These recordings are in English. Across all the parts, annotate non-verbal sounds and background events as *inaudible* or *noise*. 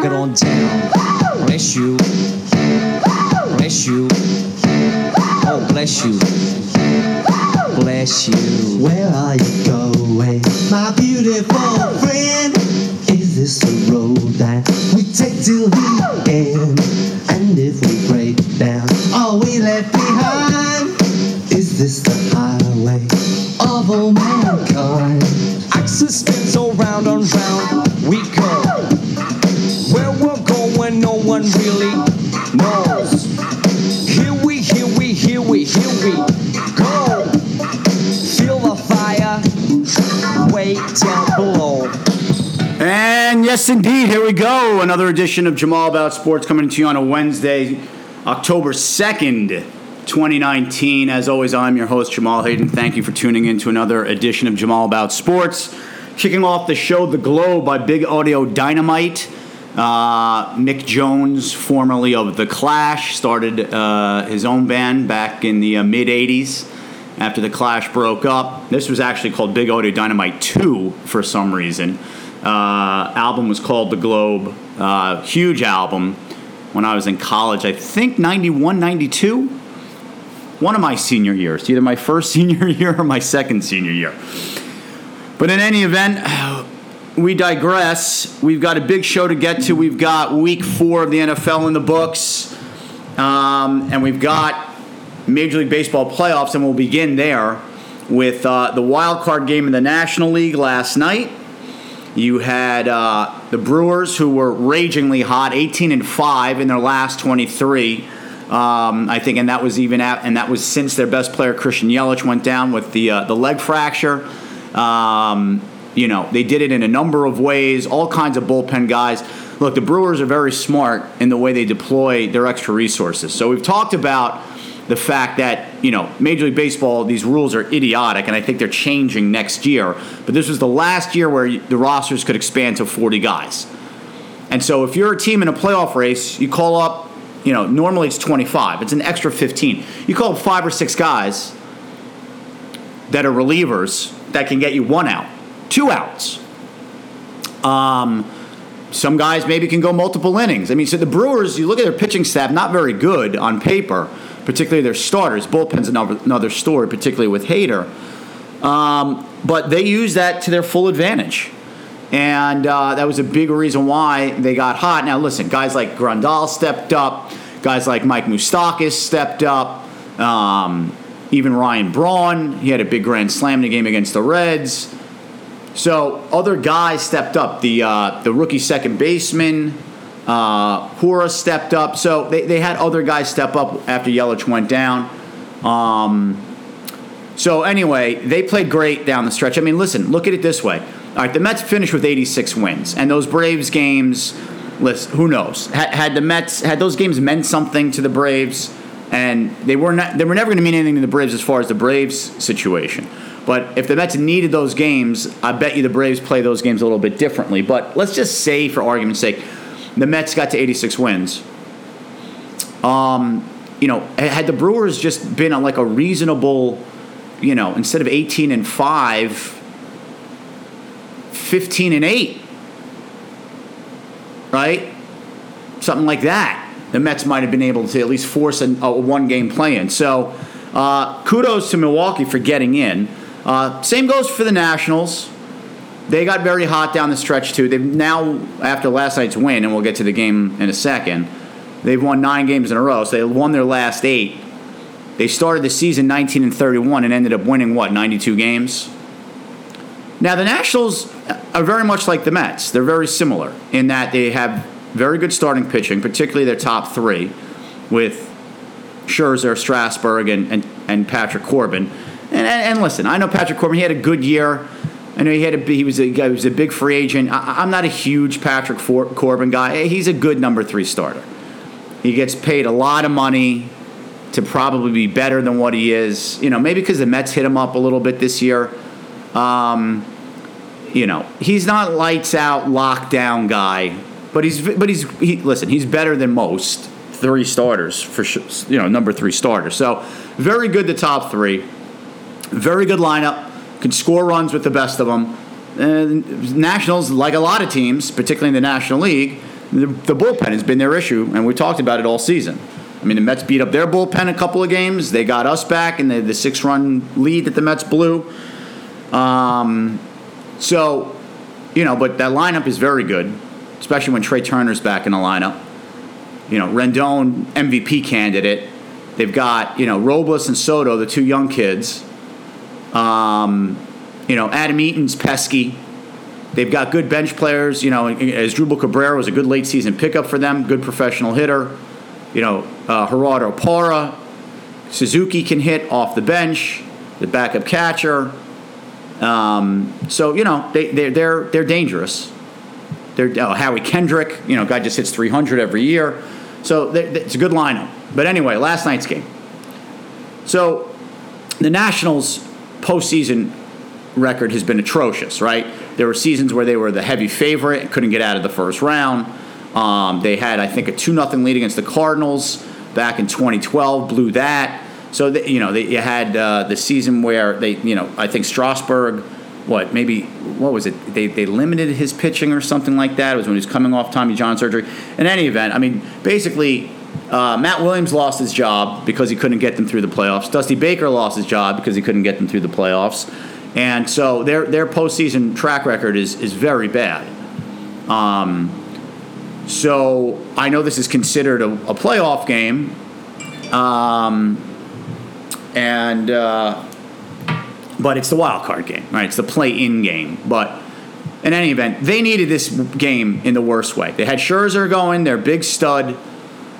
break it on down. Bless you. Bless you. Oh, bless you. Bless you. Where are you going, my beautiful friend? Is this the road that we take till the end? And if we break down, are we left behind? Is this the highway of all mankind? Axis indeed, here we go. Another edition of Jamal About Sports coming to you on a Wednesday, October 2nd, 2019. As always, I'm your host, Jamal Hayden. Thank you for tuning in to another edition of Jamal About Sports. Kicking off the show, The Globe by Big Audio Dynamite. Uh, Mick Jones, formerly of The Clash, started uh, his own band back in the uh, mid 80s after The Clash broke up. This was actually called Big Audio Dynamite 2 for some reason. Uh, album was called The Globe. Uh, huge album when I was in college, I think 91, 92. One of my senior years, either my first *laughs* senior year or my second senior year. But in any event, *sighs* we digress. We've got a big show to get to. We've got week four of the NFL in the books. Um, and we've got Major League Baseball playoffs, and we'll begin there with uh, the wild card game in the National League last night. You had uh, the Brewers, who were ragingly hot, 18 and five in their last 23. Um, I think, and that was even at, and that was since their best player Christian Yelich went down with the uh, the leg fracture. Um, you know, they did it in a number of ways, all kinds of bullpen guys. Look, the Brewers are very smart in the way they deploy their extra resources. So we've talked about the fact that you know Major League Baseball these rules are idiotic, and I think they're changing next year. But this was the last year where the rosters could expand to 40 guys. And so if you're a team in a playoff race, you call up, you know, normally it's 25. It's an extra 15. You call up five or six guys that are relievers that can get you one out, two outs. Um, some guys maybe can go multiple innings. I mean, so the Brewers, you look at their pitching staff, not very good on paper, particularly their starters. Bullpen's another, another story, particularly with Hader. Um, but they use that to their full advantage. And uh, that was a big reason why they got hot. Now, listen, guys like Grandal stepped up, guys like Mike Moustakas stepped up, um, even Ryan Braun. He had a big grand slam in the game against the Reds. So other guys stepped up. The uh, the rookie second baseman, uh, Hiura stepped up. So they, they had other guys step up after Yelich went down. Um, so anyway, they played great down the stretch. I mean, listen, look at it this way. All right, the Mets finished with 86 wins, and those Braves games. Listen, who knows? Had, had the Mets had those games meant something to the Braves, and they were not. They were never going to mean anything to the Braves as far as the Braves situation. But if the Mets needed those games, I bet you the Braves play those games a little bit differently. But let's just say, for argument's sake, the Mets got to 86 wins. Um, you know, had the Brewers just been on like a reasonable, you know, instead of 18 and 5, 15 and 8, right? Something like that. The Mets might have been able to at least force a, a one game play in. So uh, kudos to Milwaukee for getting in. Uh, same goes for the Nationals. They got very hot down the stretch too. They've now, after last night's win, and we'll get to the game in a second, they've won nine games in a row. So they won their last eight. They started the season 19 and 31 and ended up winning what 92 games. Now the Nationals are very much like the Mets. They're very similar in that they have very good starting pitching, particularly their top three, with Scherzer, Strasburg, and, and, and Patrick Corbin. And, and, and, listen, I know Patrick Corbin. He had a good year. I know he had a he was a he was a big free agent. I, am not a huge Patrick For, Corbin guy. He's a good number three starter. He gets paid a lot of money to probably be better than what he is. You know, maybe because the Mets hit him up a little bit this year. Um, you know, he's not lights out lockdown guy, but he's but he's he, listen. He's better than most three starters for sure. You know, number three starter. So very good. The top three. Very good lineup. Can score runs with the best of them. And Nationals, like a lot of teams, particularly in the National League, The, the bullpen has been their issue, and we talked about it all season. I mean, the Mets beat up their bullpen a couple of games. They got us back in the, the six run lead that the Mets blew. Um, so, you know, but that lineup is very good, especially when Trey Turner's back in the lineup. You know, Rendon, MVP candidate. They've got, you know, Robles and Soto, the two young kids. Um, you know, Adam Eaton's pesky. They've got good bench players. You know, Asdrubal Cabrera was a good late season pickup for them, good professional hitter. You know, uh, Gerardo Parra, Suzuki can hit off the bench, the backup catcher. Um, so you know they they're they're, they're dangerous. They're oh, Howie Kendrick, you know, guy just hits 300 every year. So they, they, it's a good lineup. But anyway, last night's game. So the Nationals postseason record has been atrocious, right? There were seasons where they were the heavy favorite couldn't get out of the first round. Um, they had, I think, a 2 0 lead against the Cardinals back in 2012, blew that. So, you know, they, you had uh, the season where they, you know, I think Strasburg, what, maybe, what was it? They, they limited his pitching or something like that. It was when he was coming off Tommy John surgery. In any event, I mean, basically, uh, Matt Williams lost his job because he couldn't get them through the playoffs. Dusty Baker lost his job because he couldn't get them through the playoffs. And so their, their postseason track record is, is very bad. Um, so I know this is considered a, a playoff game. Um, and uh, but it's the wild card game, right? It's the play-in game. But in any event, they needed this game in the worst way. They had Scherzer going, their big stud,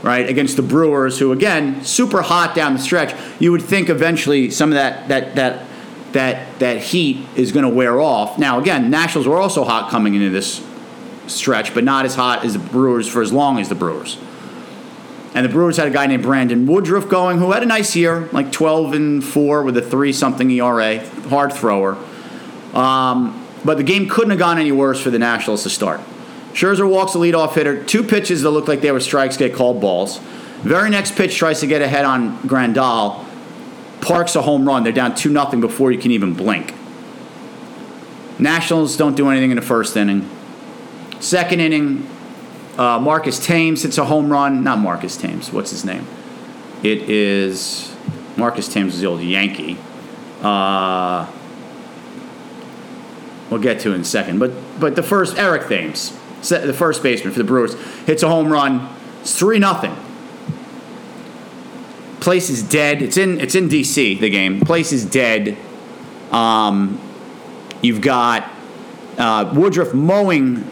right, against the Brewers, who again super hot down the stretch. You would think eventually some of that that that that that heat is going to wear off. Now again, Nationals were also hot coming into this stretch, but not as hot as the Brewers for as long as the Brewers. And the Brewers had a guy named Brandon Woodruff going, who had a nice year, like 12 and 4 with a 3 something ERA, hard thrower. Um, but the game couldn't have gone any worse for the Nationals to start. Scherzer walks the leadoff hitter. Two pitches that looked like they were strikes get called balls. Very next pitch tries to get ahead on Grandal. Parks a home run. They're down 2 0 before you can even blink. Nationals don't do anything in the first inning. Second inning, uh, Marcus Thames hits a home run. Not Marcus Thames. What's his name? It is Marcus Thames is the old Yankee. Uh, we'll get to in a second. But but the first Eric Thames, the first baseman for the Brewers, hits a home run. It's three nothing. Place is dead. It's in it's in D.C. The game. Place is dead. Um, you've got uh, Woodruff mowing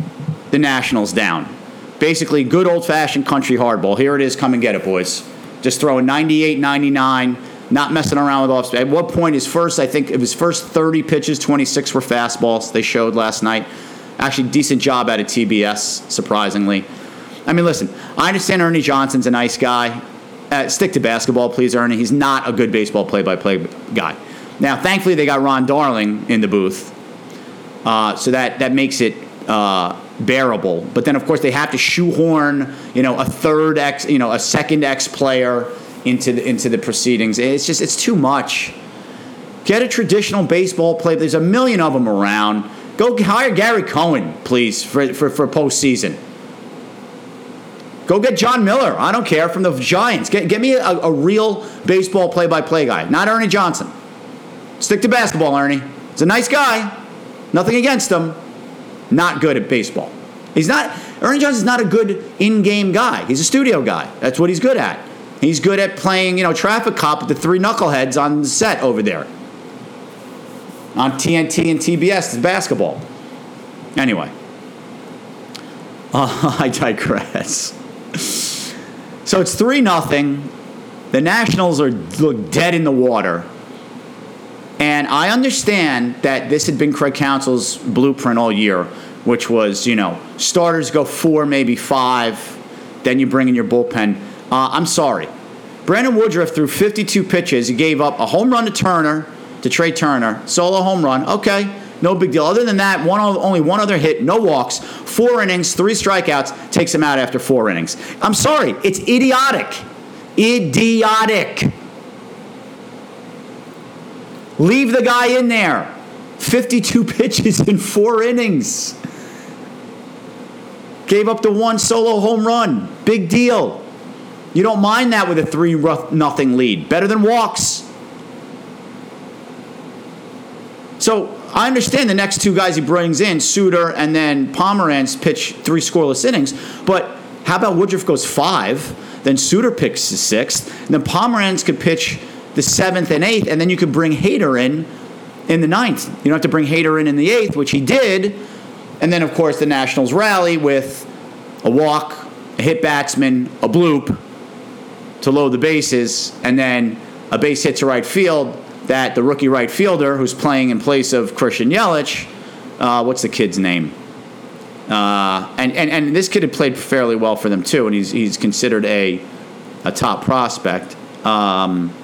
the Nationals down. Basically, good old fashioned country hardball. Here it is. Come and get it, boys. Just throwing 98, 99, not messing around with off speed. At what point his first, I think it was first 30 pitches, 26 were fastballs they showed last night. Actually, decent job out of TBS, surprisingly. I mean, listen, I understand Ernie Johnson's a nice guy. Uh, stick to basketball, please, Ernie. He's not a good baseball play by play guy. Now, thankfully, they got Ron Darling in the booth. Uh, so that, that makes it uh, bearable. But then, of course, they have to shoehorn, you know, a third X, you know, a second X player into the, into the proceedings. It's just it's too much. Get a traditional baseball player. There's a million of them around. Go hire Gary Cohen, please, for for, for postseason. Go get Jon Miller. I don't care from the Giants. Get get me a, a real baseball play-by-play guy, not Ernie Johnson. Stick to basketball, Ernie. He's a nice guy. Nothing against him not good at baseball. He's not, Ernie Johnson's not a good in game guy. He's a studio guy. That's what he's good at. He's good at playing, you know, traffic cop with the three knuckleheads on the set over there on TNT and TBS, It's basketball. Anyway, uh, *laughs* I digress. So it's 3 nothing. The Nationals are look dead in the water. And I understand that this had been Craig Counsell's blueprint all year, which was, you know, starters go four, maybe five, then you bring in your bullpen. Uh, I'm sorry. Brandon Woodruff threw 52 pitches. He gave up a home run to Turner, to Trey Turner, solo home run. Okay, no big deal. Other than that, one only one other hit, no walks, four innings, three strikeouts, takes him out after four innings. I'm sorry, it's idiotic. Idiotic. Leave the guy in there. 52 *laughs* pitches in four innings. Gave up the one solo home run. Big deal. You don't mind that with a 3 nothing lead. Better than walks. So I understand the next two guys he brings in, Suter and then Pomeranz, pitch three scoreless innings. But how about Woodruff goes five, then Suter picks the sixth, and then Pomeranz could pitch the seventh and eighth, and then you could bring Hader in in the ninth. You don't have to bring Hader in in the eighth, which he did. And then, of course, the Nationals rally with a walk, a hit batsman, a bloop to load the bases, and then a base hit to right field that the rookie right fielder who's playing in place of Christian Yelich, uh, what's the kid's name? Uh, and, and, and this kid had played fairly well for them too, and he's, he's considered a, a top prospect. Um,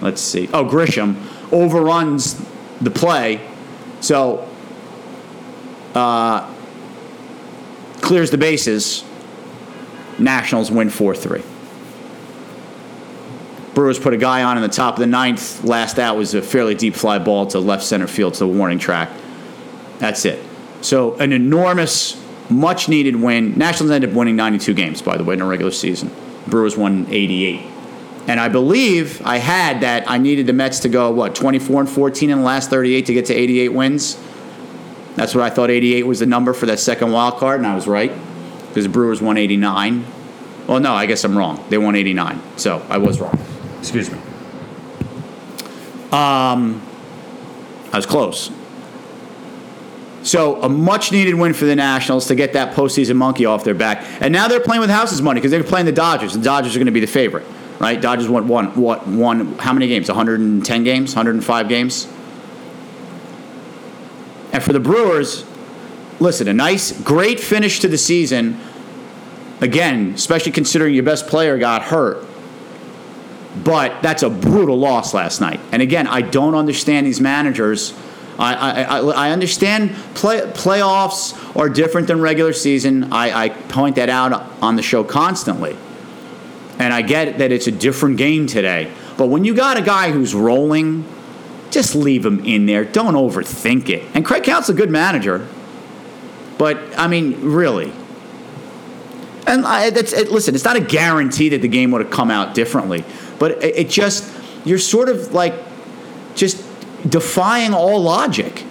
let's see. Oh, Grisham overruns the play, so uh, clears the bases. Nationals win 4 3. Brewers put a guy on in the top of the ninth. Last out was a fairly deep fly ball to left center field to the warning track. That's it. So an enormous, much needed win. Nationals ended up winning 92 games, by the way, in a regular season. Brewers won 88. And I believe I had that I needed the Mets to go, what, 24 and 14 in the last 38 to get to 88 wins? That's what I thought 88 was the number for that second wild card, and I was right because the Brewers won 89. Well, no, I guess I'm wrong. They won 89, so I was wrong. Excuse me. Um, I was close. So a much needed win for the Nationals to get that postseason monkey off their back, and now they're playing with house's money because they're playing the Dodgers. The Dodgers are going to be the favorite, right? Dodgers won one, what won how many games? 110 games, 105 games. And for the Brewers, listen, a nice, great finish to the season. Again, especially considering your best player got hurt. But that's a brutal loss last night. And again, I don't understand these managers. I, I, I, understand play, playoffs are different than regular season. I, I point that out on the show constantly. And I get that it's a different game today. But when you got a guy who's rolling, just leave him in there. Don't overthink it. And Craig Counsell's a good manager. But, I mean, really. And I, that's, it, listen, it's not a guarantee that the game would have come out differently. But it, it just, you're sort of like just defying all logic.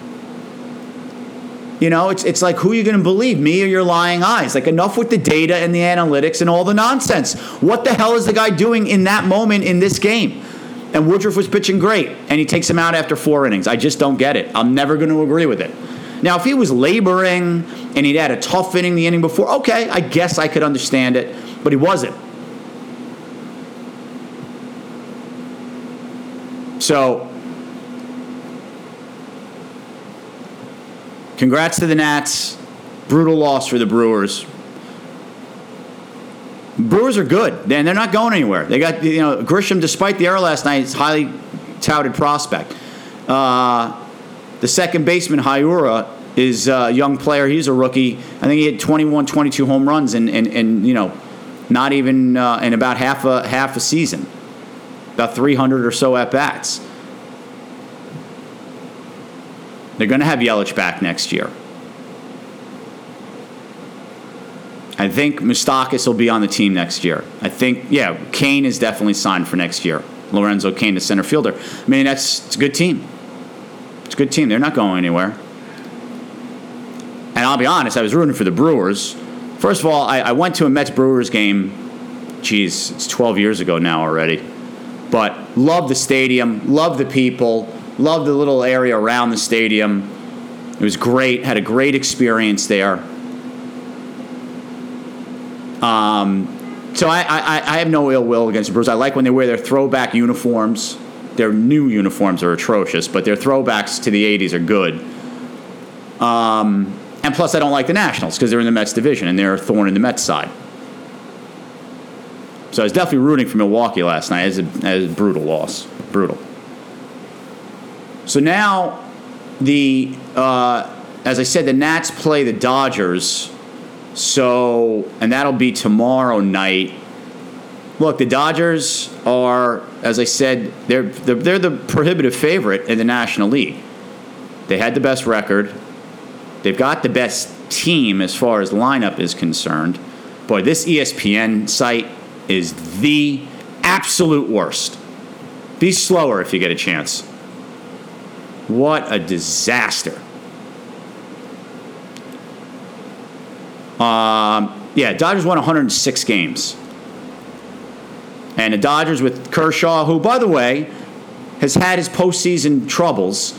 You know, it's, it's like who are you going to believe, me or your lying eyes? Like enough with the data and the analytics and all the nonsense. What the hell is the guy doing in that moment in this game? And Woodruff was pitching great, and he takes him out after four innings. I just don't get it. I'm never going to agree with it. Now, if he was laboring and he'd had a tough inning the inning before, okay, I guess I could understand it, but he wasn't. So, congrats to the Nats. Brutal loss for the Brewers. Brewers are good, and they're not going anywhere. They got you know Grisham, despite the error last night, is highly touted prospect. Uh, the second baseman Hiura is a young player. He's a rookie. I think he had 21, 22 home runs and and, in you know, not even uh, in about half a half a season, about 300 or so at bats. They're going to have Yelich back next year. I think Moustakas will be on the team next year. I think, yeah, Cain is definitely signed for next year. Lorenzo Cain, the center fielder. I mean, that's it's a good team. It's a good team. They're not going anywhere. And I'll be honest, I was rooting for the Brewers. First of all, I, I went to a Mets Brewers game. Geez, it's 12 years ago now already. But love the stadium, love the people, love the little area around the stadium. It was great. Had a great experience there. Um, so I, I, I have no ill will against the Brewers. I like when they wear their throwback uniforms. Their new uniforms are atrocious, but their throwbacks to the 80s are good. Um, and plus, I don't like the Nationals because they're in the Mets division and they're a thorn in the Mets side. So I was definitely rooting for Milwaukee last night as a, a brutal loss. Brutal. So now, the uh, as I said, the Nats play the Dodgers. So, and that'll be tomorrow night. Look, the Dodgers are, as I said, they're, they're, they're the prohibitive favorite in the National League. They had the best record. They've got the best team as far as lineup is concerned. Boy, this ESPN site is the absolute worst. Be slower if you get a chance. What a disaster. Um, yeah, Dodgers won 106 games. And the Dodgers with Kershaw, who, by the way, has had his postseason troubles,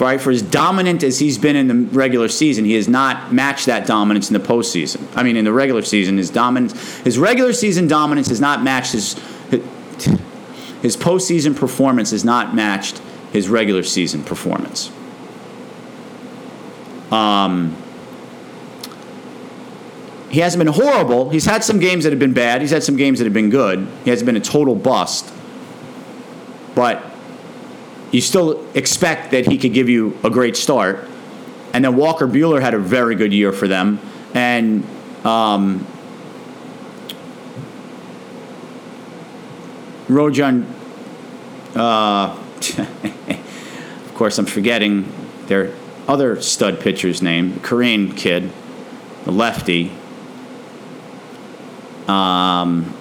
right? For as dominant as he's been in the regular season, he has not matched that dominance in the postseason. I mean, in the regular season, his dominance, his regular season dominance has not matched his his postseason performance has not matched his regular season performance. Um, he hasn't been horrible. He's had some games that have been bad. He's had some games that have been good. He hasn't been a total bust. But you still expect that he could give you a great start. And then Walker Buehler had a very good year for them. And um, Rojan, uh, *laughs* of course, I'm forgetting their other stud pitcher's name, the Korean kid, the lefty. Um,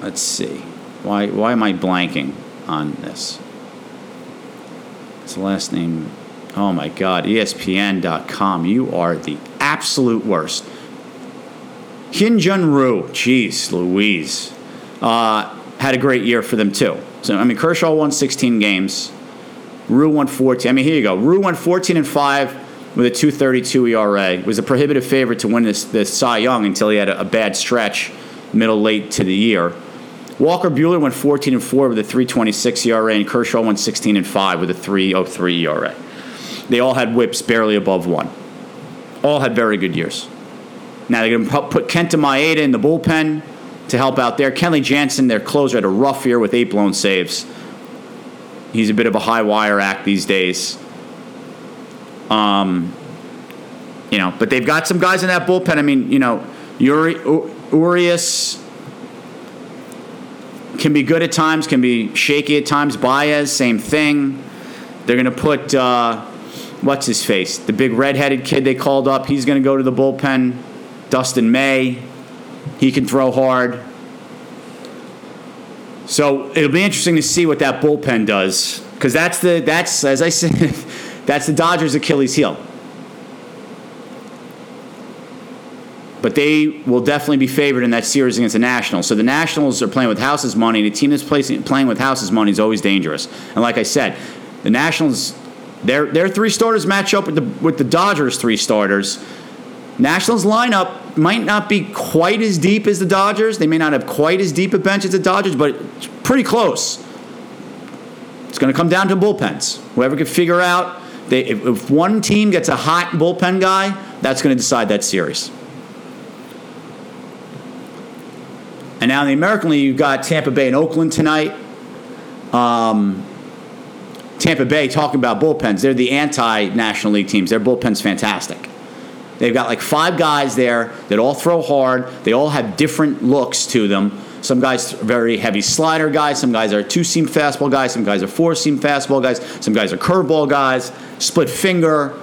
let's see. Why, why am I blanking on this? It's the last name. Oh my God, ESPN.com. You are the absolute worst. Hyun Jin Ryu, jeez, Louise, uh, had a great year for them too. So I mean, Kershaw won 16 games. Ryu won 14. I mean, here you go. Ryu won 14 and five with a 2.32 ERA. Was a prohibitive favorite to win this this Cy Young until he had a, a bad stretch, middle late to the year. Walker Buehler went 14 and 4 with a 3.26 ERA, and Kershaw went 16 and 5 with a 3.03 ERA. They all had WHIPs barely above one. All had very good years. Now they're going to put Kenta Maeda in the bullpen to help out there. Kenley Jansen, their closer, had a rough year with eight blown saves. He's a bit of a high wire act these days. Um, you know, but they've got some guys in that bullpen. I mean, you know, Uri, U- Urias can be good at times, can be shaky at times. Baez, same thing. They're going to put uh, what's his face, the big redheaded kid they called up. He's going to go to the bullpen. Dustin May, he can throw hard. So it'll be interesting to see what that bullpen does, because that's the that's as I said, *laughs* that's the Dodgers' Achilles heel. But they will definitely be favored in that series against the Nationals. So the Nationals are playing with House's money. and a team that's placing, playing with House's money is always dangerous. And like I said, the Nationals, their their three starters match up with the with the Dodgers' three starters. Nationals lineup might not be quite as deep as the Dodgers. They may not have quite as deep a bench as the Dodgers, but it's pretty close. It's going to come down to bullpens. Whoever can figure out they, if, if one team gets a hot bullpen guy, that's going to decide that series. And now in the American League, you've got Tampa Bay and Oakland tonight. Um, Tampa Bay, talking about bullpens, they're the anti National League teams. Their bullpen's fantastic. They've got like five guys there that all throw hard. They all have different looks to them. Some guys are very heavy slider guys. Some guys are two seam fastball guys. Some guys are four seam fastball guys. Some guys are curveball guys. Split finger.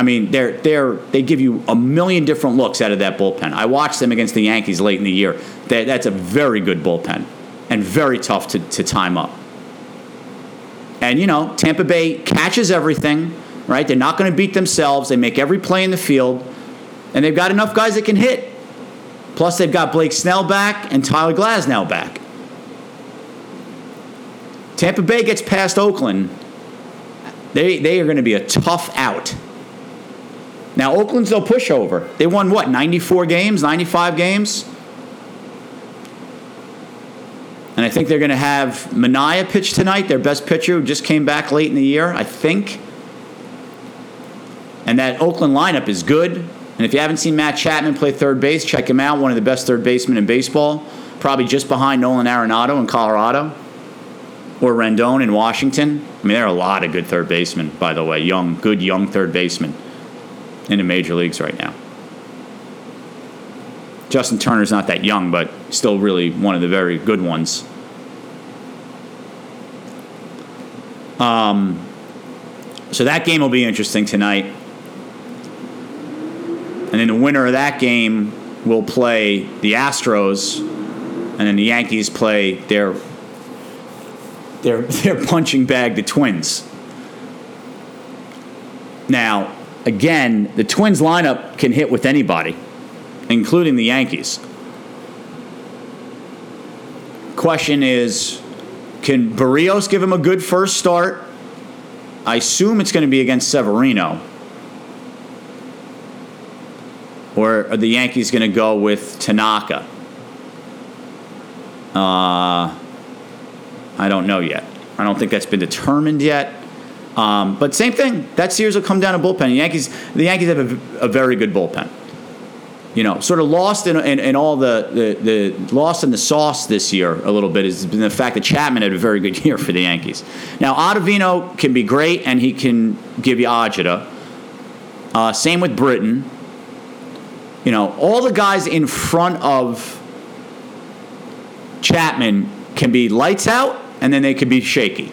I mean, they're they're they give you a million different looks out of that bullpen. I watched them against the Yankees late in the year. That, that's a very good bullpen and very tough to, to time up. And you know, Tampa Bay catches everything right? They're not going to beat themselves. They make every play in the field, and they've got enough guys that can hit. Plus, they've got Blake Snell back and Tyler Glasnow back. Tampa Bay gets past Oakland. They, they are going to be a tough out. Now, Oakland's no pushover. They won what, 94 games, 95 games? And I think they're going to have Manaea pitch tonight, their best pitcher who just came back late in the year, I think. And that Oakland lineup is good. And if you haven't seen Matt Chapman play third base, check him out. One of the best third basemen in baseball. Probably just behind Nolan Arenado in Colorado or Rendon in Washington. I mean, there are a lot of good third basemen, by the way. Young, good young third basemen in the major leagues right now. Justin Turner's not that young, but still really one of the very good ones. Um, so that game will be interesting tonight. And then the winner of that game will play the Astros, and then the Yankees play their their *laughs* their punching bag, the Twins. Now, again, the Twins lineup can hit with anybody, including the Yankees. Question is, can Berrios give him a good first start? I assume it's going to be against Severino. Or are the Yankees going to go with Tanaka? Uh, I don't know yet. I don't think that's been determined yet. Um, but same thing. That series will come down to bullpen. The Yankees, the Yankees have a, a very good bullpen. You know, sort of lost in, in, in all the, the, the lost in the sauce this year a little bit been the fact that Chapman had a very good *laughs* year for the Yankees. Now Ottavino can be great and he can give you agita. Uh, same with Britton. You know, all the guys in front of Chapman can be lights out and then they can be shaky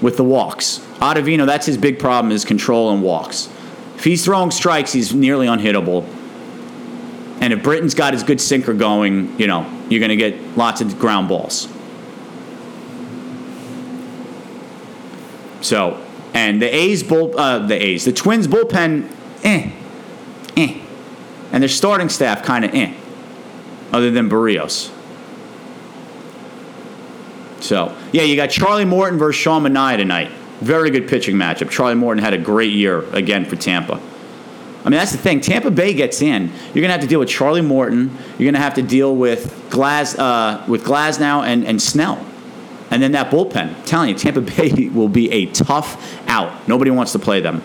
with the walks. Ottavino, that's his big problem is control and walks. If he's throwing strikes, he's nearly unhittable. And if Britton's got his good sinker going, you know, you're going to get lots of ground balls. So, and the A's bull, uh, the A's, the Twins bullpen, eh, eh, and their starting staff kind of eh, other than Berrios. So, yeah, you got Charlie Morton versus Sean Manaea tonight. Very good pitching matchup. Charlie Morton had a great year again for Tampa. I mean, that's the thing. Tampa Bay gets in. You're going to have to deal with Charlie Morton. You're going to have to deal with Glas, uh, with Glasnow and, and Snell. And then that bullpen. I'm telling you, Tampa *laughs* Bay will be a tough out. Nobody wants to play them.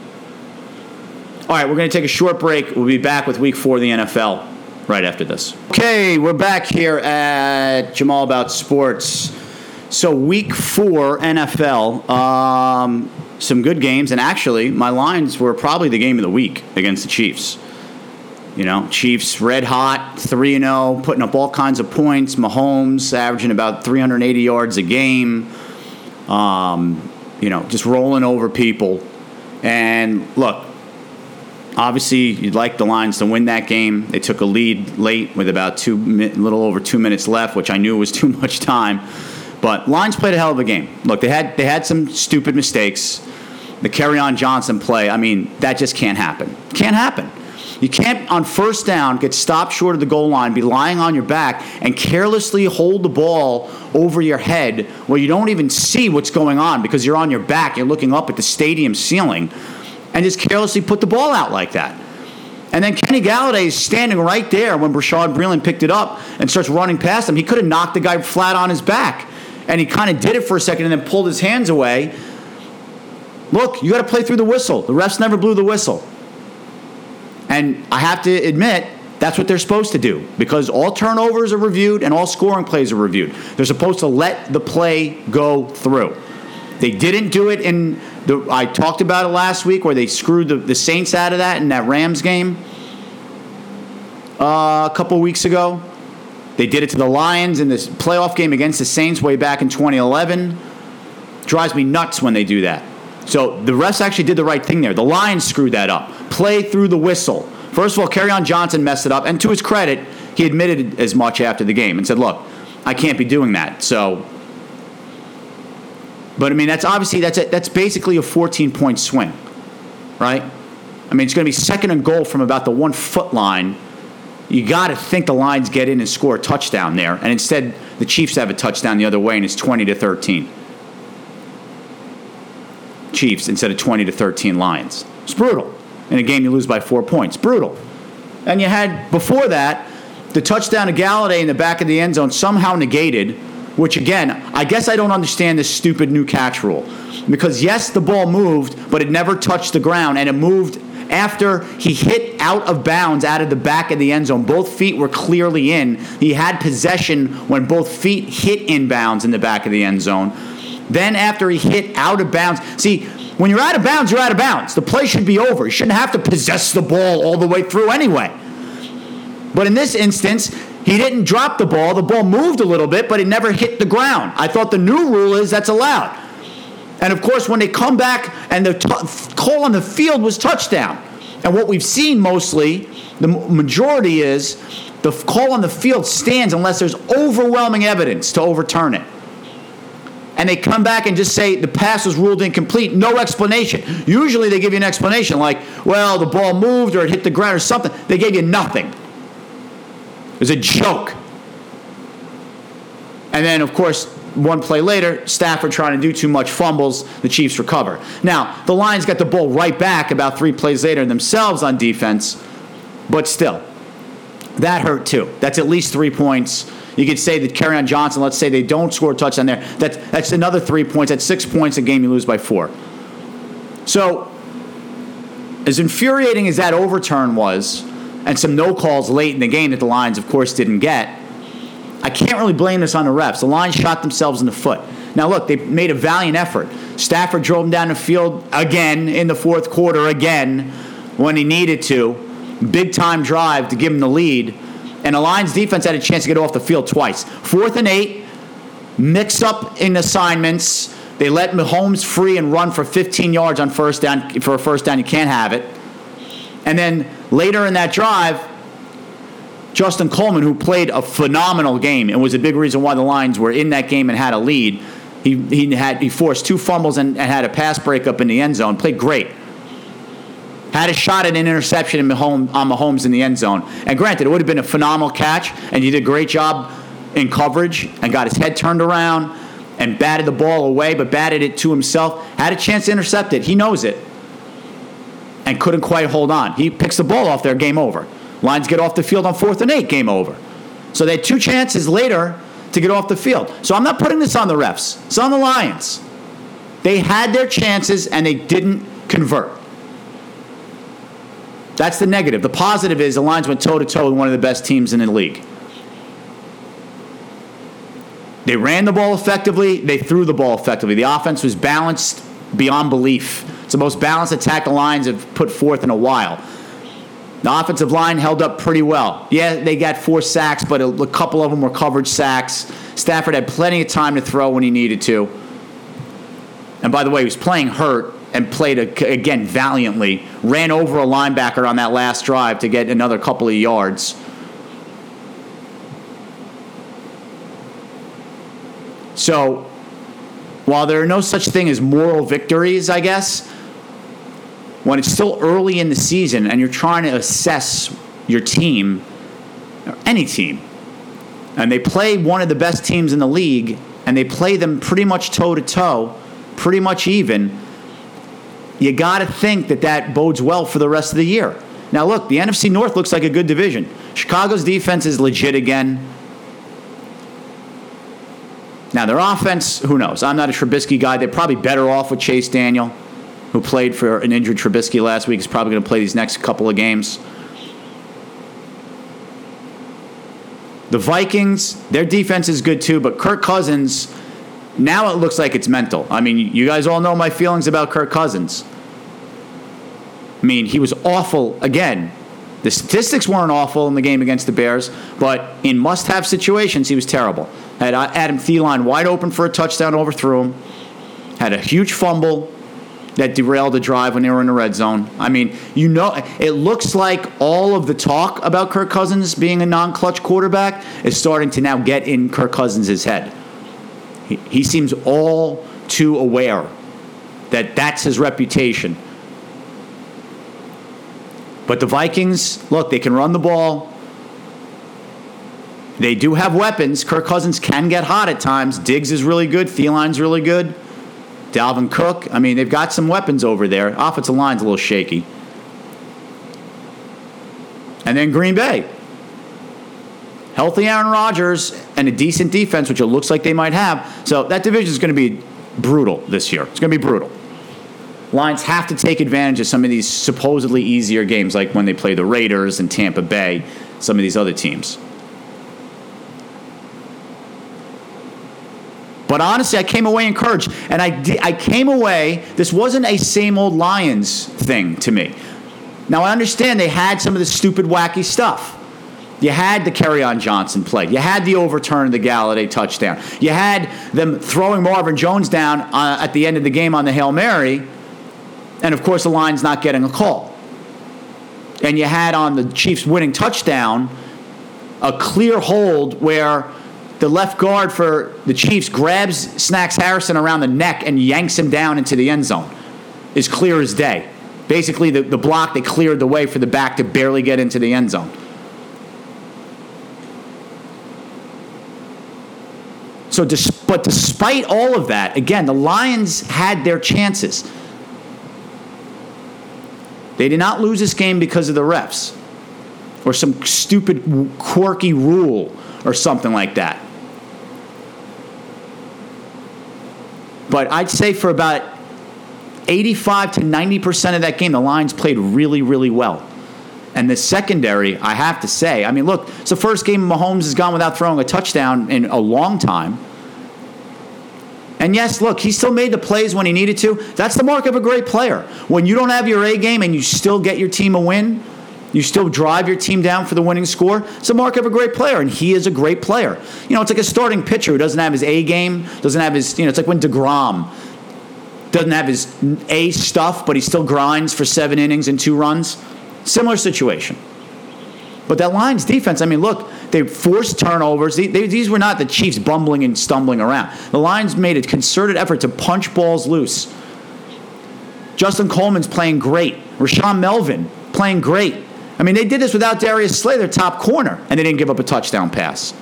All right, we're going to take a short break. We'll be back with week four of the NFL right after this. Okay, we're back here at Jamal About Sports. So, week four NFL. Um, some good games, and actually, my lines were probably the game of the week against the Chiefs. You know, Chiefs red hot, 3 0, putting up all kinds of points. Mahomes averaging about 380 yards a game. Um, you know, just rolling over people. And look, obviously, you'd like the Lions to win that game. They took a lead late with about two, little over two minutes left, which I knew was *laughs* too much time. But Lions played a hell of a game. Look, they had they had some stupid mistakes. The Kerryon Johnson play, I mean, that just can't happen. Can't happen. You can't, on first down, get stopped short of the goal line, be lying on your back, and carelessly hold the ball over your head where you don't even see what's going on because you're on your back, you're looking up at the stadium ceiling, and just carelessly put the ball out like that. And then Kenny Golladay is standing right there when Bashaud Breeland picked it up and starts running past him. He could have knocked the guy flat on his back. And he kind of did it for a second and then pulled his hands away Look, you got to play through the whistle. The refs never blew the whistle. And I have to admit, that's what they're supposed to do because all turnovers are reviewed and all scoring plays are reviewed. They're supposed to let the play go through. They didn't do it in the. I talked about it last week where they screwed the, the Saints out of that in that Rams game uh, a couple weeks ago. They did it to the Lions in this playoff game against the Saints way back in 2011. Drives me nuts when they do that. So the refs actually did the right thing there. The Lions screwed that up. Play through the whistle. First of all, Kerryon Johnson messed it up, and to his credit, he admitted as much after the game and said, "Look, I can't be doing that." So, but I mean, that's obviously that's a, that's basically a 14 point swing, right? I mean, it's going to be second and goal from about the one foot line. You got to think the Lions get in and score a touchdown there, and instead the Chiefs have a touchdown the other way, and it's 20 to 13. Chiefs instead of 20 to 13 Lions. It's brutal. In a game you lose by four points. Brutal. And you had before that the touchdown of Golladay in the back of the end zone somehow negated, which again, I guess I don't understand this stupid new catch rule. Because yes, the ball moved, but it never touched the ground and it moved after he hit out of bounds out of the back of the end zone. Both feet were clearly in. He had possession when both feet hit inbounds in the back of the end zone. Then after he hit out of bounds, see, when you're out of bounds, you're out of bounds. The play should be over. You shouldn't have to possess the ball all the way through anyway. But in this instance, he didn't drop the ball. The ball moved a little bit, but it never hit the ground. I thought the new rule is that's allowed. And of course, when they come back and the t- call on the field was touchdown. And what we've seen mostly, the majority is the call on the field stands unless there's overwhelming evidence to overturn it. And they come back and just say the pass was ruled incomplete, no explanation. Usually they give you an explanation like, well, the ball moved or it hit the ground or something. They gave you nothing. It was a joke. And then, of course, one play later, Stafford trying to do too much fumbles, the Chiefs recover. Now, the Lions got the ball right back about three plays later themselves on defense, but still, that hurt too. That's at least three points. You could say that Kerryon Johnson, let's say they don't score a touchdown there. That's, that's another three points. That's six points a game you lose by four. So, as infuriating as that overturn was, and some no calls late in the game that the Lions, of course, didn't get, I can't really blame this on the refs. The Lions shot themselves in the foot. Now, look, they made a valiant effort. Stafford drove them down the field again in the fourth quarter, again, when he needed to. Big time drive to give him the lead. And the Lions defense had a chance to get off the field twice. Fourth and eight, mix up in assignments. They let Mahomes free and run for 15 yards on first down. For a first down, you can't have it. And then later in that drive, Justin Coleman, who played a phenomenal game and was a big reason why the Lions were in that game and had a lead. He, he had he forced two fumbles and, and had a pass breakup in the end zone. Played great. Had a shot at an interception in Mahomes, on Mahomes in the end zone. And granted, it would have been a phenomenal catch, and he did a great job in coverage and got his head turned around and batted the ball away, but batted it to himself. Had a chance to intercept it. He knows it. And couldn't quite hold on. He picks the ball off there, game over. Lions get off the field on fourth and eight, game over. So they had two chances later to get off the field. So I'm not putting this on the refs, it's on the Lions. They had their chances and they didn't convert. That's the negative. The positive is the Lions went toe to toe with one of the best teams in the league. They ran the ball effectively, they threw the ball effectively. The offense was balanced beyond belief. It's the most balanced attack the Lions have put forth in a while. The offensive line held up pretty well. Yeah, they got four sacks, but a, a couple of them were coverage sacks. Stafford had plenty of time to throw when he needed to. And by the way, he was playing hurt and played a, again valiantly. Ran over a linebacker on that last drive to get another couple of yards. So, while there are no such thing as moral victories, I guess, when it's still early in the season and you're trying to assess your team, any team, and they play one of the best teams in the league, and they play them pretty much toe to toe, pretty much even, you got to think that that bodes well for the rest of the year. Now, look, the NFC North looks like a good division. Chicago's defense is legit again. Now, their offense, who knows? I'm not a Trubisky guy. They're probably better off with Chase Daniel who played for an injured Trubisky last week, is probably going to play these next couple of games. The Vikings, their defense is good too, but Kirk Cousins, now it looks like it's mental. I mean, you guys all know my feelings about Kirk Cousins. I mean, he was awful again. The statistics weren't awful in the game against the Bears, but in must have situations, he was terrible. Had uh, Adam Thielen wide open for a touchdown, overthrew him. Had a huge fumble, that derailed the drive when they were in the red zone. I mean, you know, it looks like all of the talk about Kirk Cousins being a non clutch quarterback is starting to now get in Kirk Cousins' head. He, he seems all too aware that that's his reputation. But the Vikings, look, they can run the ball. They do have weapons. Kirk Cousins can get hot at times. Diggs is really good. Thielen's really good. Dalvin Cook. I mean, they've got some weapons over there. Offensive line's a little shaky. And then Green Bay. Healthy Aaron Rodgers and a decent defense, which it looks like they might have. So that division is going to be brutal this year. It's going to be brutal. Lions have to take advantage of some of these supposedly easier games, like when they play the Raiders and Tampa Bay, some of these other teams. But honestly, I came away encouraged. And I, I came away, this wasn't a same old Lions thing to me. Now, I understand they had some of the stupid, wacky stuff. You had the Kerryon Johnson play. You had the overturn of the Golladay touchdown. You had them throwing Marvin Jones down uh, at the end of the game on the Hail Mary. And of course, the Lions not getting a call. and you had on the Chiefs winning touchdown a clear hold where the left guard for the Chiefs grabs Snacks Harrison around the neck and yanks him down into the end zone. Is clear as day. Basically, the, the block they cleared the way for the back to barely get into the end zone. So, but despite all of that, again, the Lions had their chances. They did not lose this game because of the refs or some stupid, quirky rule or something like that. But I'd say for about 85 to 90% of that game, the Lions played really, really well. And the secondary, I have to say, I mean, look, it's the first game Mahomes has gone without throwing a touchdown in a long time. And yes, look, he still made the plays when he needed to. That's the mark of a great player. When you don't have your A game and you still get your team a win, you still drive your team down for the winning score. It's a mark of a great player, and he is a great player. You know, it's like a starting pitcher who doesn't have his A game, doesn't have his, you know, it's like when DeGrom doesn't have his A stuff, but he still grinds for seven innings and two runs. Similar situation. But that Lions defense, I mean, look, they forced turnovers. They, they, these were not the Chiefs bumbling and stumbling around. The Lions made a concerted effort to punch balls loose. Justin Coleman's playing great. Rashaan Melvin playing great. I mean, they did this without Darius Slay, their top corner, and they didn't give up a touchdown pass.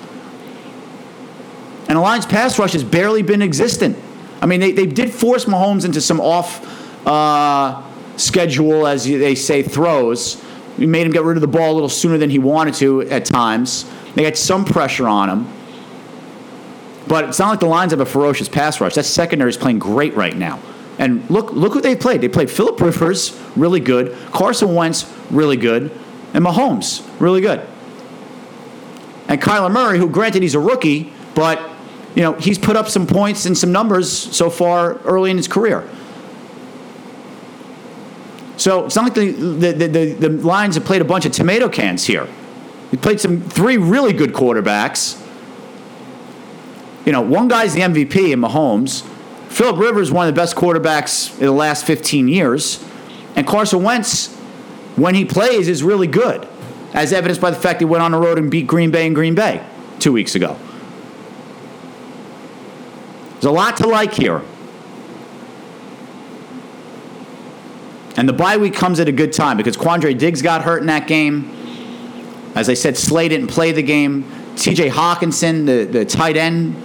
And the Lions' pass rush has barely been existent. I mean, they, they did force Mahomes into some off uh, schedule, as they say, throws. We made him get rid of the ball a little sooner than he wanted to at times. They had some pressure on him. But it's not like the Lions have a ferocious pass rush. That secondary is playing great right now. And look, look who they played. They played Philip Rivers, really good. Carson Wentz, really good. And Mahomes, really good. And Kyler Murray, who granted he's a rookie, but you know he's put up some points and some numbers so far early in his career. So it's not like the the, the, the, Lions have played a bunch of tomato cans here. They played some three really good quarterbacks. You know, one guy's the MVP in Mahomes. Philip Rivers, one of the best quarterbacks in the last 15 years. And Carson Wentz, when he plays, is really good, as evidenced by the fact he went on the road and beat Green Bay in Green Bay two weeks ago. There's a lot to like here. And the bye week comes at a good time because Quandre Diggs got hurt in that game. As I said, Slay didn't play the game. TJ Hockenson, the, the tight end,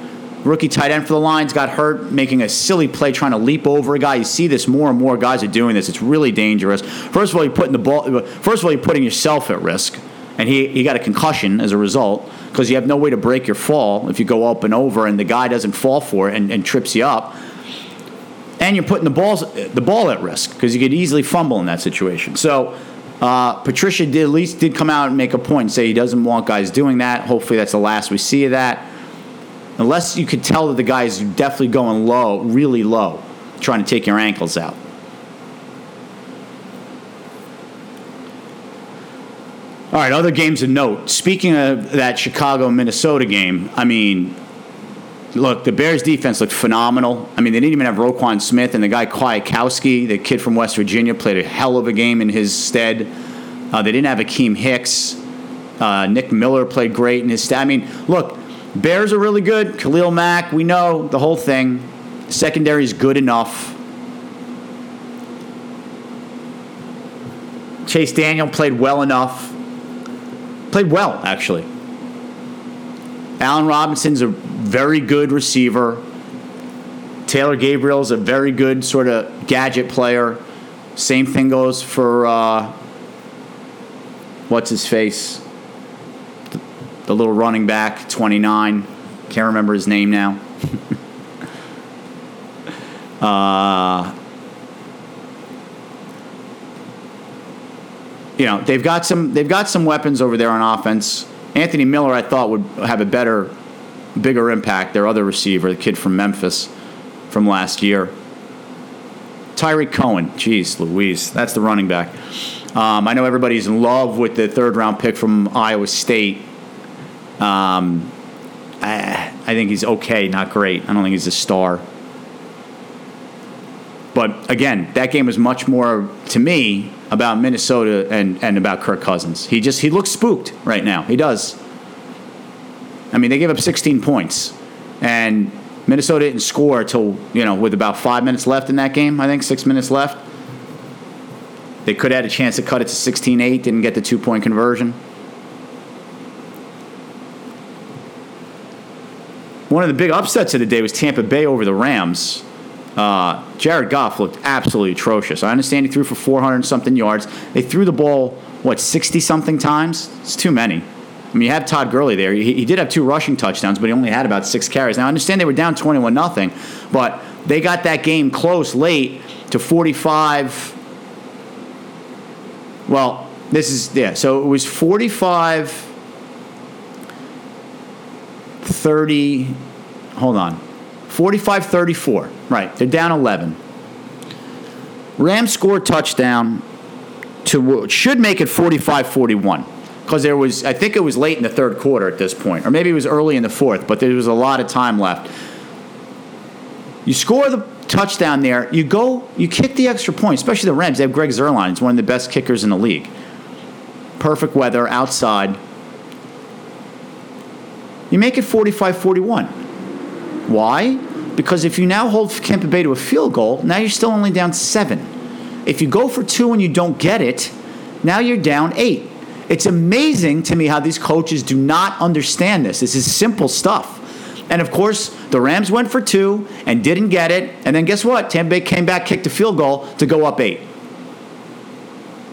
rookie tight end for the Lions, got hurt making a silly play trying to leap over a guy. You see this more and more guys are doing this. It's really dangerous. First of all, you're putting the ball. First of all, you're putting yourself at risk, and he, he got a concussion as a result because you have no way to break your fall if you go up and over, and the guy doesn't fall for it and, and trips you up. And you're putting the balls the ball at risk because you could easily fumble in that situation. So. Uh, Patricia did at least did come out and make a point and say he doesn't want guys doing that. Hopefully that's the last we see of that unless you could tell that the guy is definitely going low, really low, trying to take your ankles out. All right, other games of note. Speaking of that Chicago Minnesota game, I mean, look, the Bears defense looked phenomenal. I mean, they didn't even have Roquan Smith, and the guy Kwiatkoski, the kid from West Virginia, played a hell of a game in his stead. Uh, they didn't have Akiem Hicks. Uh, Nick Miller played great in his stead. I mean, look, Bears are really good. Khalil Mack, we know the whole thing. Secondary is good enough. Chase Daniel played well enough. Played well, actually. Allen Robinson's a very good receiver. Taylor Gabriel's a very good sort of gadget player. Same thing goes for uh, what's his face? The, little running back, 29. Can't remember his name now. *laughs* uh, you know they've got some they've got some weapons over there on offense. Anthony Miller, I thought would have a better, bigger impact. Their other receiver, the kid from Memphis, from last year. Tarik Cohen, jeez, Louise, that's the running back. Um, I know everybody's in love with the third round pick from Iowa State. Um, I, I think he's okay, not great. I don't think he's a star. But again, that game was much more, to me, about Minnesota and, and about Kirk Cousins. He just he looks spooked right now. He does. I mean, they gave up 16 points, and Minnesota didn't score till you know with about five minutes left in that game. I think six minutes left. They could have had a chance to cut it to 16-8. Didn't get the two point conversion. One of the big upsets of the day was Tampa Bay over the Rams. Uh, Jared Goff looked absolutely atrocious. I understand he threw for 400 something yards. They threw the ball, what, 60 something times? It's too many. I mean, you have Todd Gurley there. He, he did have two rushing touchdowns, but he only had about six carries. Now, I understand they were down 21 nothing, but they got that game close late to 45. Well, this is, yeah, so it was 45 30, hold on, 45 34. Right, they're down 11. Rams scored touchdown to should make it 45 41 because there was I think it was late in the third quarter at this point or maybe it was early in the fourth but there was a lot of time left. You score the touchdown there, you go you kick the extra point, especially the Rams. They have Greg Zuerlein, he's one of the best kickers in the league. Perfect weather outside. You make it 45-41. Why? Because if you now hold Tampa Bay to a field goal, now you're still only down seven. If you go for two and you don't get it, now you're down eight. It's amazing to me how these coaches do not understand this. This is simple stuff. And of course, the Rams went for two and didn't get it. And then guess what? Tampa Bay came back, kicked a field goal to go up eight.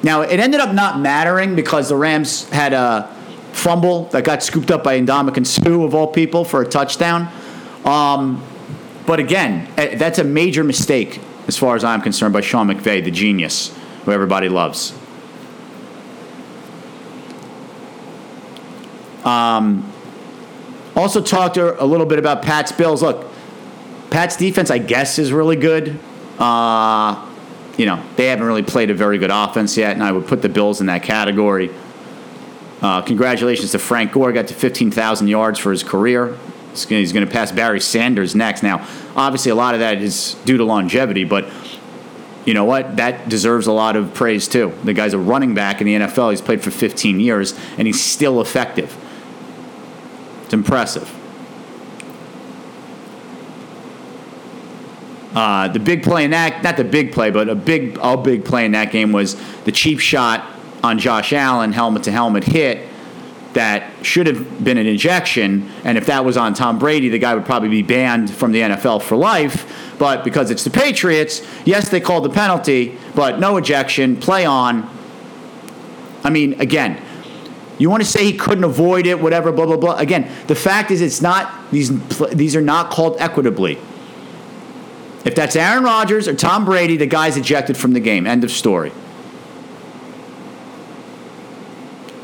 Now, it ended up not mattering because the Rams had a fumble that got scooped up by Ndamukong Suh, of all people, for a touchdown. Um, but again, eh, that's a major mistake as far as I'm concerned by Sean McVay, the genius who everybody loves. Um, also talked a little bit about Pat's Bills. Look, Pat's defense, I guess, is really good. Uh, you know, they haven't really played a very good offense yet, and I would put the Bills in that category. Uh, congratulations to Frank Gore, got to 15,000 yards for his career. He's going to pass Barry Sanders next. Now, obviously, a lot of that is due to longevity, but you know what? That deserves a lot of praise too. The guy's a running back in the NFL. He's played for 15 years, and he's still effective. It's impressive. Uh, the big play in that, not the big play, but a big, a big play in that game was the cheap shot on Josh Allen, helmet to helmet hit that should have been an injection. And if that was on Tom Brady, the guy would probably be banned from the NFL for life. But because it's the Patriots, yes, they called the penalty, but no ejection, play on. I mean, again, you want to say he couldn't avoid it, whatever, blah blah blah. Again, the fact is, it's not these these are not called equitably. If that's Aaron Rodgers or Tom Brady, the guy's ejected from the game. End of story.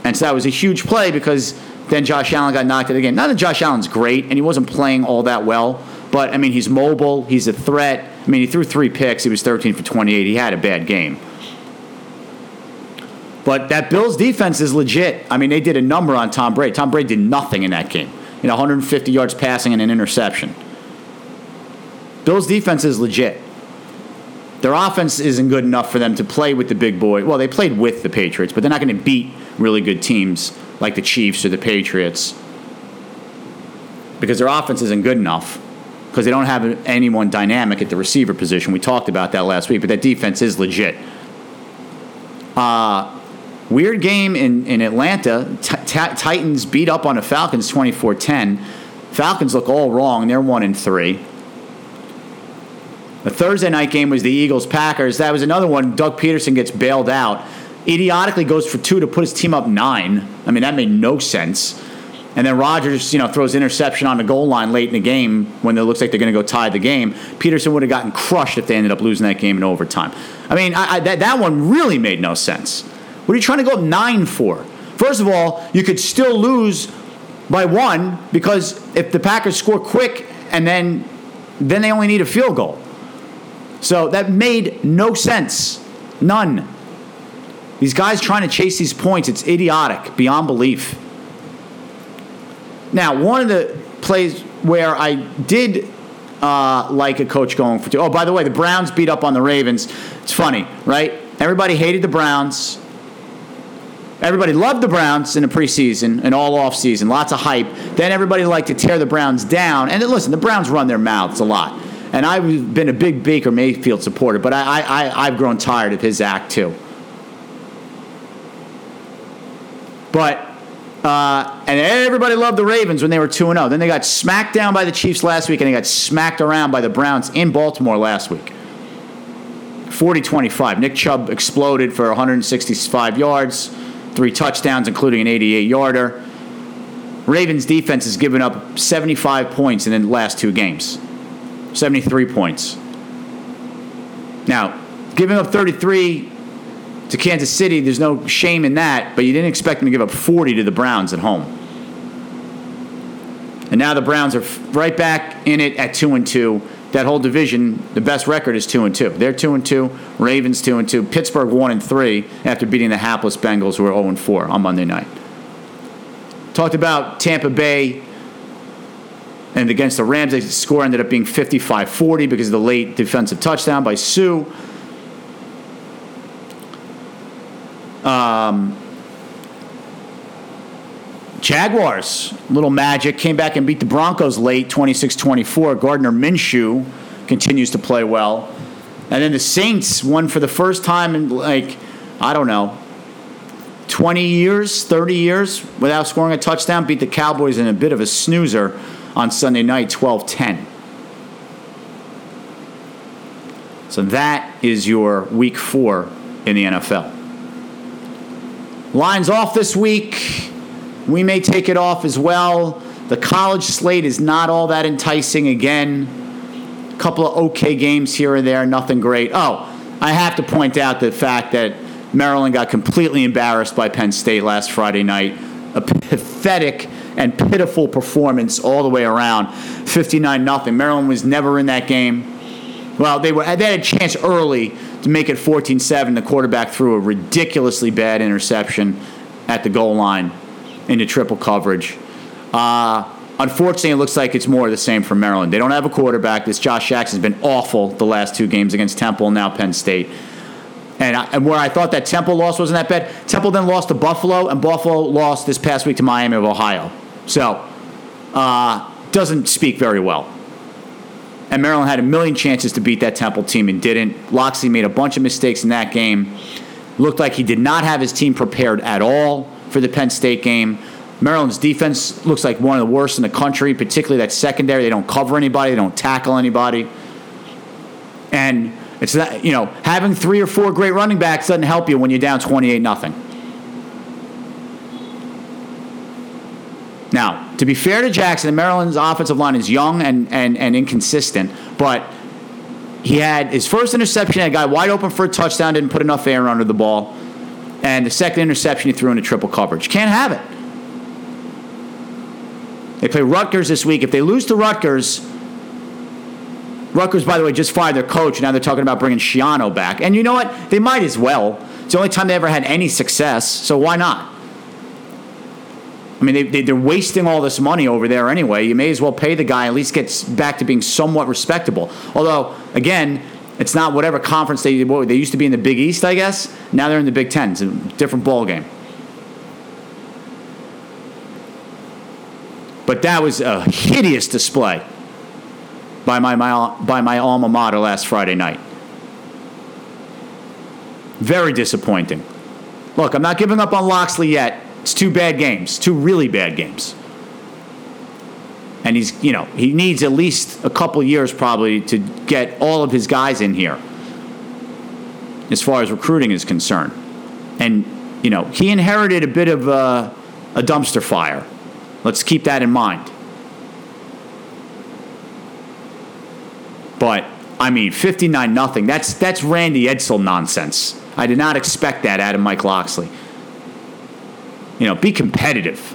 And that was a huge play because then Josh Allen got knocked out of the game. Not that Josh Allen's great and he wasn't playing all that well, but I mean, he's mobile, he's a threat. I mean, he threw three picks, he was 13 for 28. He had a bad game. But that Bills defense is legit. I mean, they did a number on Tom Brady. Tom Brady did nothing in that game. You know, 150 yards passing and an interception. Bills defense is legit. Their offense isn't good enough for them to play with the big boy. Well, they played with the Patriots, but they're not going to beat really good teams like the Chiefs or the Patriots because their offense isn't good enough because they don't have anyone dynamic at the receiver position. We talked about that last week, but that defense is legit. Uh, weird game in, in Atlanta. T- t- Titans beat up on the Falcons 24 10. Falcons look all wrong. They're 1 and 3. The Thursday night game was the Eagles Packers. That was another one. Doug Pederson gets bailed out. Idiotically goes for two to put his team up nine. I mean, that made no sense. And then Rodgers, you know, throws interception on the goal line late in the game when it looks like they're going to go tie the game. Pederson would have gotten crushed if they ended up losing that game in overtime. I mean, I, I, that, that one really made no sense. What are you trying to go up nine for? First of all, you could still lose by one because if the Packers score quick and then then they only need a field goal. So that made no sense. None. These guys trying to chase these points, it's idiotic, beyond belief. Now, one of the plays where I did uh, like a coach going for two. Oh, by the way, the Browns beat up on the Ravens. It's funny, right? Everybody hated the Browns. Everybody loved the Browns in the preseason and all offseason, lots of hype. Then everybody liked to tear the Browns down. And listen, the Browns run their mouths a lot. And I've been a big Baker Mayfield supporter, but I, I, I've grown tired of his act too. But uh, and everybody loved the Ravens when they were 2 0. Then they got smacked down by the Chiefs last week, and they got smacked around by the Browns in Baltimore last week. 40 25. Nick Chubb exploded for 165 yards, three touchdowns, including an 88 yarder. Ravens defense has given up 75 points in the last two games, 73 points. Now, giving up 33 to Kansas City, there's no shame in that, but you didn't expect them to give up 40 to the Browns at home. And now the Browns are right back in it at 2 and 2. That whole division, the best record is 2 and 2. They're 2 and 2, Ravens 2 and 2, Pittsburgh 1 and 3 after beating the hapless Bengals who are 0 and 4 on Monday night. Talked about Tampa Bay and against the Rams, the score ended up being 55 40 because of the late defensive touchdown by Suh. Um, Jaguars, little magic, came back and beat the Broncos late 26 24. Gardner Minshew continues to play well. And then the Saints won for the first time in, like, I don't know, 20 years, 30 years without scoring a touchdown, beat the Cowboys in a bit of a snoozer on Sunday night, 12 10. So that is your week four in the NFL. Lines off this week. We may take it off as well. The college slate is not all that enticing again. A couple of okay games here and there, nothing great. Oh, I have to point out the fact that Maryland got completely embarrassed by Penn State last Friday night. A pathetic and pitiful performance all the way around. 59 nothing. Maryland was never in that game. Well, they were they had a chance early to make it 14-7. The quarterback threw a ridiculously bad interception at the goal line into triple coverage. Uh, unfortunately, it looks like it's more of the same for Maryland. They don't have a quarterback. This Josh Jackson's been awful the last two games against Temple and now Penn State. And, I, and where I thought that Temple loss wasn't that bad, Temple then lost to Buffalo, and Buffalo lost this past week to Miami of Ohio. So, uh, doesn't speak very well. And Maryland had a million chances to beat that Temple team and didn't. Locksley made a bunch of mistakes in that game. Looked like he did not have his team prepared at all for the Penn State game. Maryland's defense looks like one of the worst in the country, particularly that secondary. They don't cover anybody, they don't tackle anybody. And it's that, you know, having three or four great running backs doesn't help you when you're down 28 nothing. Now, to be fair to Jackson, the Maryland's offensive line is young and, and, and inconsistent, but he had his first interception, a guy wide open for a touchdown, didn't put enough air under the ball. And the second interception, he threw into triple coverage. Can't have it. They play Rutgers this week. If they lose to Rutgers, Rutgers, by the way, just fired their coach. Now they're talking about bringing Schiano back. And you know what? They might as well. It's the only time they ever had any success, so why not? I mean, they, they, they're wasting all this money over there anyway. You may as well pay the guy, at least get back to being somewhat respectable. Although, again, it's not whatever conference they what, they used to be in the Big East, I guess. Now they're in the Big Ten. It's a different ball game. But that was a hideous display by my, my by my alma mater last Friday night. Very disappointing. Look, I'm not giving up on Locksley yet. It's two bad games, two really bad games. And he's, you know, he needs at least a couple years probably to get all of his guys in here as far as recruiting is concerned. And, you know, he inherited a bit of a, a dumpster fire. Let's keep that in mind. But, I mean, 59 nothing. That's that's Randy Edsall nonsense. I did not expect that out of Mike Locksley. You know, be competitive.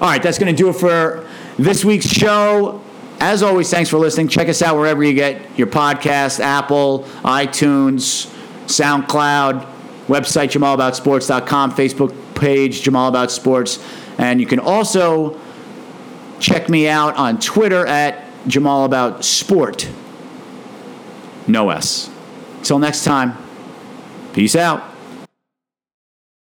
All right, that's going to do it for this week's show. As always, thanks for listening. Check us out wherever you get your podcast Apple, iTunes, SoundCloud, website jamalaboutsports.com, Facebook page Jamal About Sports. And you can also check me out on Twitter at Jamal About Sport. No S. Till next time, peace out.